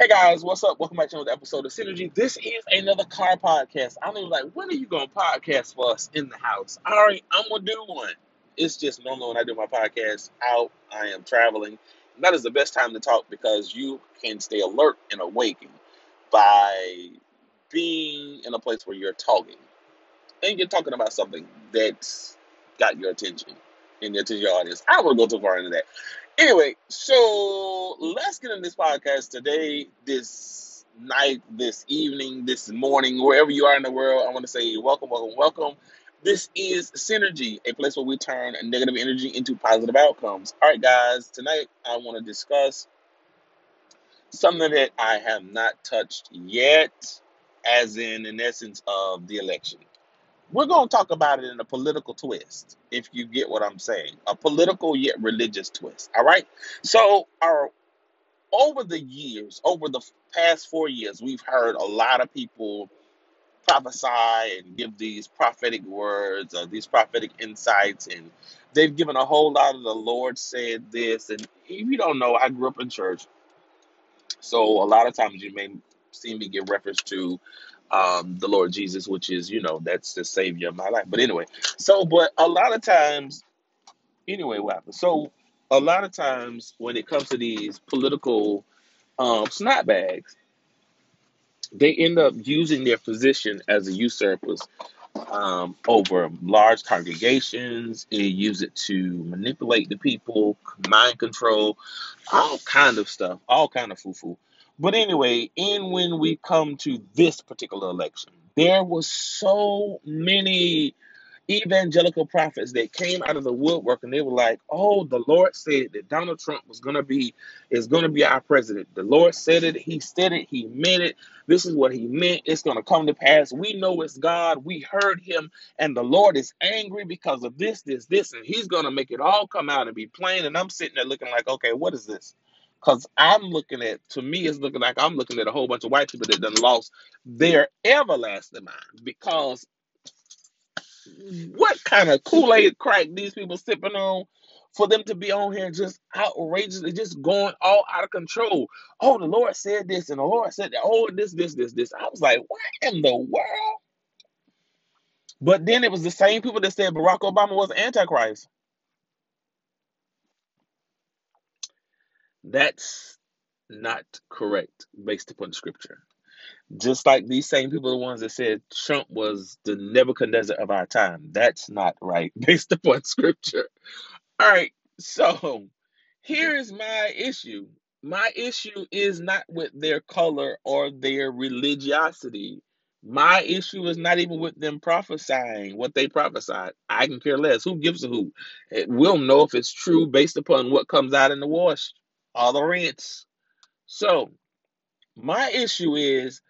Hey guys, what's up? Welcome back to another episode of Synergy. This is another car podcast. I'm even like, when are you gonna podcast for us in the house? All right, I'm gonna do one. It's just normal when I do my podcast out. I am traveling. And that is the best time to talk because you can stay alert and awakened by being in a place where you're talking and you're talking about something that's got your attention and your attention your audience. I want to go too far into that. Anyway, so let's get in this podcast today, this night, this evening, this morning, wherever you are in the world. I want to say welcome, welcome, welcome. This is Synergy, a place where we turn negative energy into positive outcomes. All right, guys, tonight I want to discuss something that I have not touched yet, as in, in essence, of the election. We're going to talk about it in a political twist, if you get what I'm saying. A political yet religious twist. All right. So, our over the years, over the past four years, we've heard a lot of people prophesy and give these prophetic words or these prophetic insights, and they've given a whole lot of the Lord said this. And if you don't know, I grew up in church, so a lot of times you may see me give reference to um, the Lord Jesus, which is, you know, that's the savior of my life. But anyway, so, but a lot of times, anyway, what? So, a lot of times when it comes to these political um, snapbags, they end up using their position as a usurpers um, over large congregations. They use it to manipulate the people, mind control, all kind of stuff, all kind of foo-foo. But anyway, and when we come to this particular election, there was so many evangelical prophets that came out of the woodwork and they were like, "Oh, the Lord said that Donald Trump was going to be is going to be our president. The Lord said it. He said it. He meant it. This is what he meant. It's going to come to pass. We know it's God. We heard him, and the Lord is angry because of this, this, this, and He's going to make it all come out and be plain." And I'm sitting there looking like, "Okay, what is this?" Because I'm looking at, to me, it's looking like I'm looking at a whole bunch of white people that done lost their everlasting mind because what kind of Kool-Aid crack these people sipping on for them to be on here just outrageously just going all out of control. Oh, the Lord said this and the Lord said that. Oh, this, this, this, this. I was like, what in the world? But then it was the same people that said Barack Obama was Antichrist. That's not correct based upon scripture. Just like these same people, the ones that said Trump was the Nebuchadnezzar of our time. That's not right based upon scripture. All right. So here is my issue. My issue is not with their color or their religiosity. My issue is not even with them prophesying what they prophesied. I can care less. Who gives a who? We'll know if it's true based upon what comes out in the wash, all the rants. So my issue is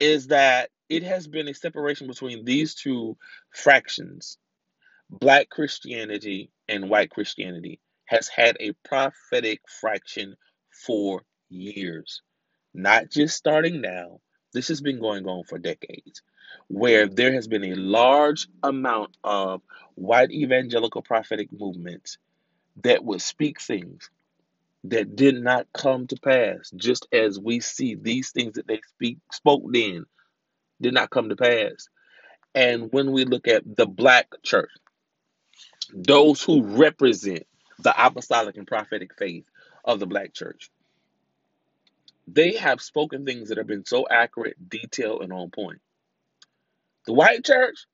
is that it has been a separation between these two fractions. Black Christianity and white Christianity has had a prophetic fraction for years, not just starting now. This has been going on for decades, where there has been a large amount of white evangelical prophetic movements that would speak things that did not come to pass, just as we see these things that they speak spoke then did not come to pass. And when we look at the black church, those who represent the apostolic and prophetic faith of the black church, they have spoken things that have been so accurate, detailed, and on point. The white church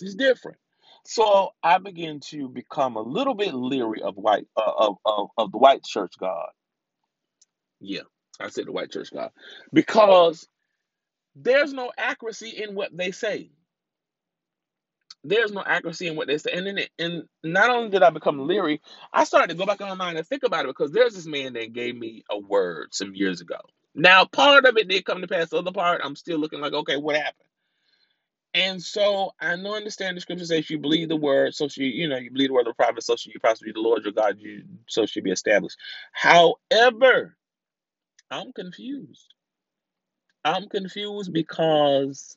is different. So I begin to become a little bit leery of white uh, of, of of the white church God. Yeah, I said the white church God because there's no accuracy in what they say. There's no accuracy in what they say, and then it, and not only did I become leery, I started to go back online and think about it because there's this man that gave me a word some years ago. Now, part of it did come to pass. The other part, I'm still looking like, okay, what happened? And so I know understand the scripture says you believe the word, so you, you know, you believe the word of the prophet, so should you prosper the Lord your God, you so should be established. However, I'm confused. I'm confused because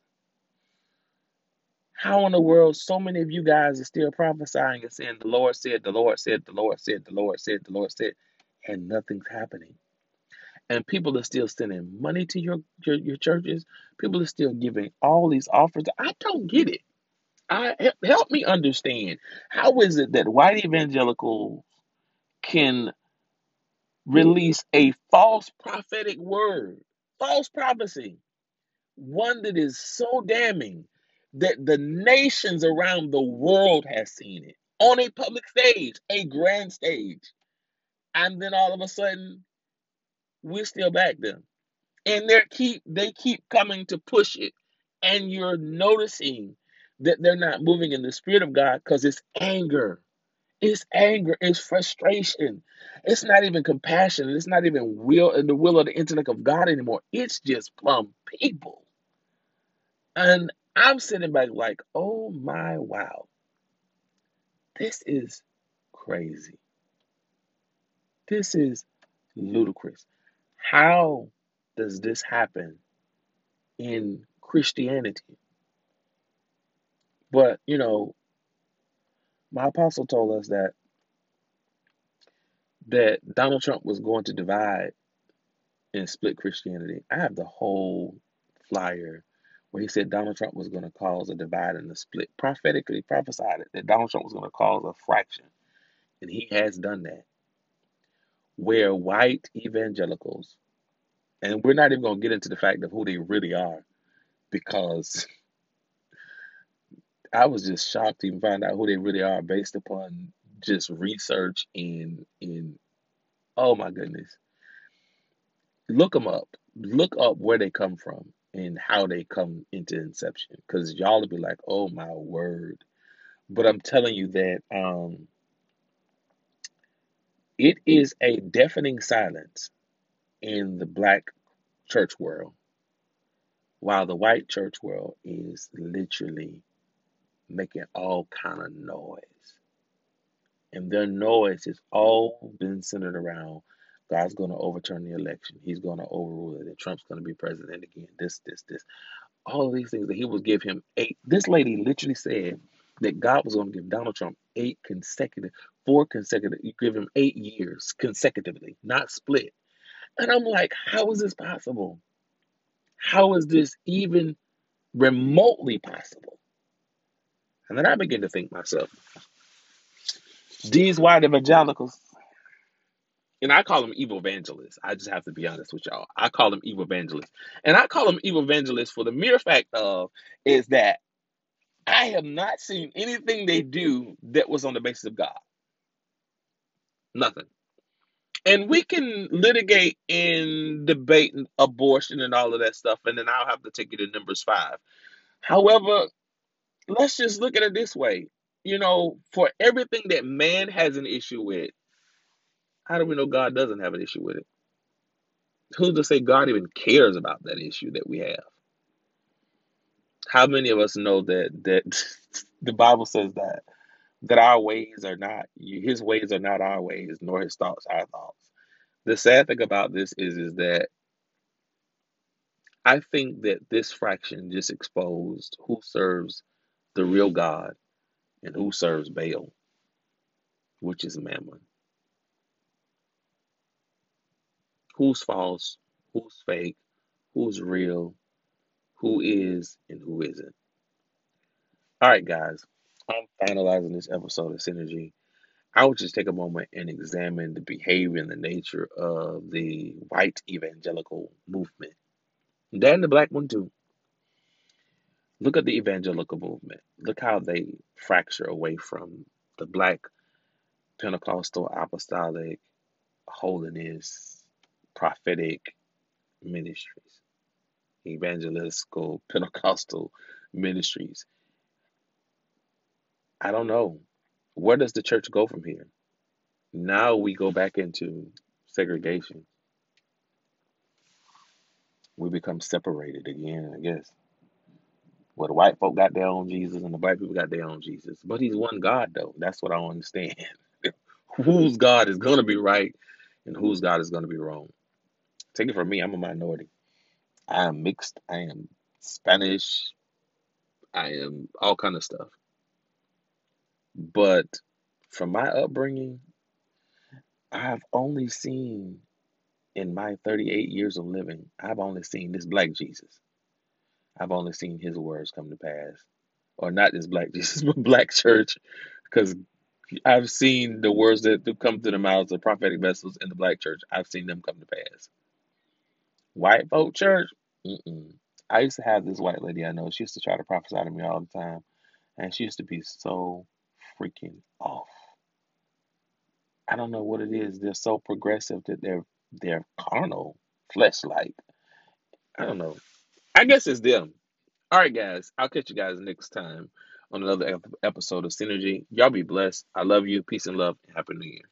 how in the world so many of you guys are still prophesying and saying the Lord said, the Lord said, the Lord said, the Lord said, the Lord said, and nothing's happening. And people are still sending money to your, your your churches. People are still giving all these offers. I don't get it. I help me understand. How is it that white evangelicals can release a false prophetic word, false prophecy, one that is so damning that the nations around the world has seen it on a public stage, a grand stage, and then all of a sudden we still back them, and they keep they keep coming to push it, and you're noticing that they're not moving in the spirit of God because it's anger. It's anger, it's frustration. It's not even compassion. It's not even will and the will of the intellect of God anymore. It's just plumb people. And I'm sitting back like, oh my wow. This is crazy. This is ludicrous. How does this happen in Christianity? But, you know, my apostle told us that that Donald Trump was going to divide and split Christianity. I have the whole flyer where he said Donald Trump was going to cause a divide and a split. Prophetically prophesied it that Donald Trump was going to cause a fraction. And he has done that. Where white evangelicals, and we're not even going to get into the fact of who they really are, because I was just shocked to even find out who they really are based upon just research and in oh my goodness. Look them up. Look up where they come from and how they come into inception because y'all will be like, oh my word. But I'm telling you that um, it is a deafening silence in the black church world, while the white church world is literally making all kind of noise. And their noise has all been centered around God's going to overturn the election. He's going to overrule it. And Trump's going to be president again. This, this, this. All of these things that he will give him eight. This lady literally said that God was going to give Donald Trump eight consecutive, four consecutive, you give him eight years consecutively, not split. And I'm like, how is this possible? How is this even remotely possible? And then I begin to think myself, these white evangelicals, and I call them evil evangelists. I just have to be honest with y'all. I call them evil evangelists. And I call them evil evangelists for the mere fact of is that I have not seen anything they do that was on the basis of God. Nothing. And we can litigate and debate abortion and all of that stuff, and then I'll have to take you to numbers five. However, let's just look at it this way. You know, for everything that man has an issue with, how do we know God doesn't have an issue with it? Who's to say God even cares about that issue that we have? How many of us know that that the Bible says that that our ways are not his ways are not our ways, nor his thoughts our thoughts. The sad thing about this is is that I think that this fraction just exposed who serves the real God and who serves Baal, which is Mammon. Who's false, who's fake, who's real, who is, and who isn't. All right, guys, I'm finalizing this episode of Synergy. I would just take a moment and examine the behavior and the nature of the white evangelical movement. And the black one too. Look at the evangelical movement. Look how they fracture away from the black Pentecostal, apostolic, holiness, prophetic ministries, evangelical, Pentecostal ministries. I don't know. Where does the church go from here? Now we go back into segregation. We become separated again, I guess. Well, the white folk got their own Jesus and the black people got their own Jesus. But he's one God, though. That's what I understand. whose God is going to be right and whose God is going to be wrong. Take it from me, I'm a minority. I am mixed. I am Spanish. I am all kind of stuff. But from my upbringing, I've only seen In my 38 years of living, I've only seen this black Jesus. I've only seen his words come to pass. Or not this black Jesus, but black church. Because I've seen the words that come to the mouths of prophetic vessels in the black church. I've seen them come to pass. White folk church? Mm-mm. I used to have this white lady I know. She used to try to prophesy to me all the time. And she used to be so freaking off. I don't know what it is. They're so progressive that they're they're carnal, flesh like. I don't know. I guess it's them. All right, guys. I'll catch you guys next time on another episode of Synergy. Y'all be blessed. I love you. Peace and love. Happy New Year.